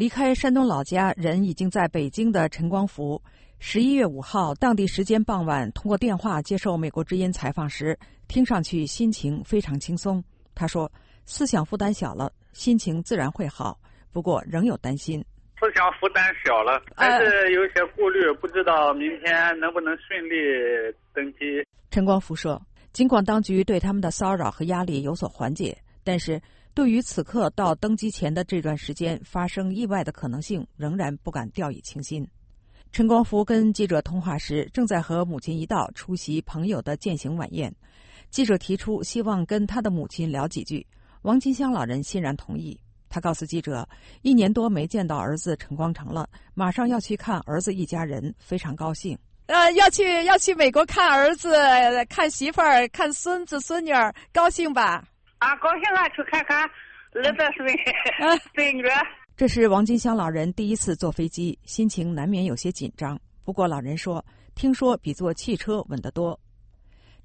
离开山东老家，人已经在北京的陈光福，十一月五号当地时间傍晚，通过电话接受美国之音采访时，听上去心情非常轻松。他说：“思想负担小了，心情自然会好，不过仍有担心。思想负担小了，还是有些顾虑，不知道明天能不能顺利登机。”陈光福说：“尽管当局对他们的骚扰和压力有所缓解，但是。”对于此刻到登机前的这段时间发生意外的可能性，仍然不敢掉以轻心。陈光福跟记者通话时，正在和母亲一道出席朋友的践行晚宴。记者提出希望跟他的母亲聊几句，王金香老人欣然同意。他告诉记者，一年多没见到儿子陈光诚了，马上要去看儿子一家人，非常高兴。呃，要去要去美国看儿子、看媳妇儿、看孙子孙女儿，高兴吧？啊，高兴啊！去看看儿子孙孙女。这是王金香老人第一次坐飞机，心情难免有些紧张。不过老人说，听说比坐汽车稳得多。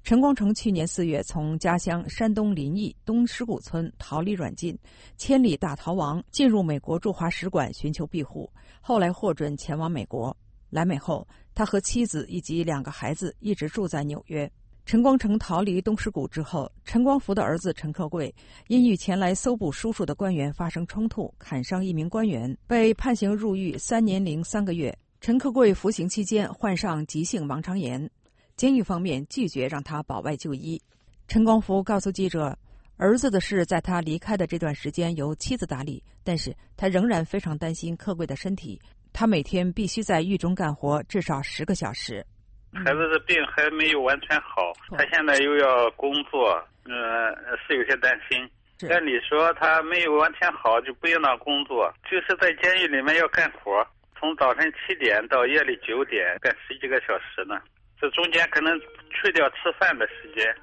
陈光诚去年四月从家乡山东临沂东石谷村逃离软禁，千里大逃亡，进入美国驻华使馆寻求庇护，后来获准前往美国。来美后，他和妻子以及两个孩子一直住在纽约。陈光诚逃离东石谷之后，陈光福的儿子陈克贵因与前来搜捕叔叔的官员发生冲突，砍伤一名官员，被判刑入狱三年零三个月。陈克贵服刑期间患上急性盲肠炎，监狱方面拒绝让他保外就医。陈光福告诉记者，儿子的事在他离开的这段时间由妻子打理，但是他仍然非常担心克贵的身体，他每天必须在狱中干活至少十个小时。孩子的病还没有完全好，他现在又要工作，呃，是有些担心。按理说他没有完全好就不应当工作，就是在监狱里面要干活，从早晨七点到夜里九点，干十几个小时呢。这中间可能去掉吃饭的时间。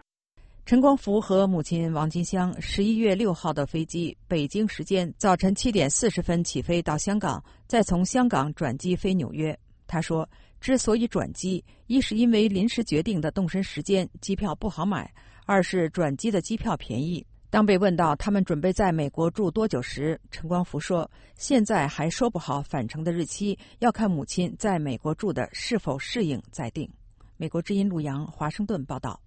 陈光福和母亲王金香十一月六号的飞机，北京时间早晨七点四十分起飞到香港，再从香港转机飞纽约。他说。之所以转机，一是因为临时决定的动身时间机票不好买，二是转机的机票便宜。当被问到他们准备在美国住多久时，陈光福说：“现在还说不好返程的日期，要看母亲在美国住的是否适应再定。”美国之音陆阳华盛顿报道。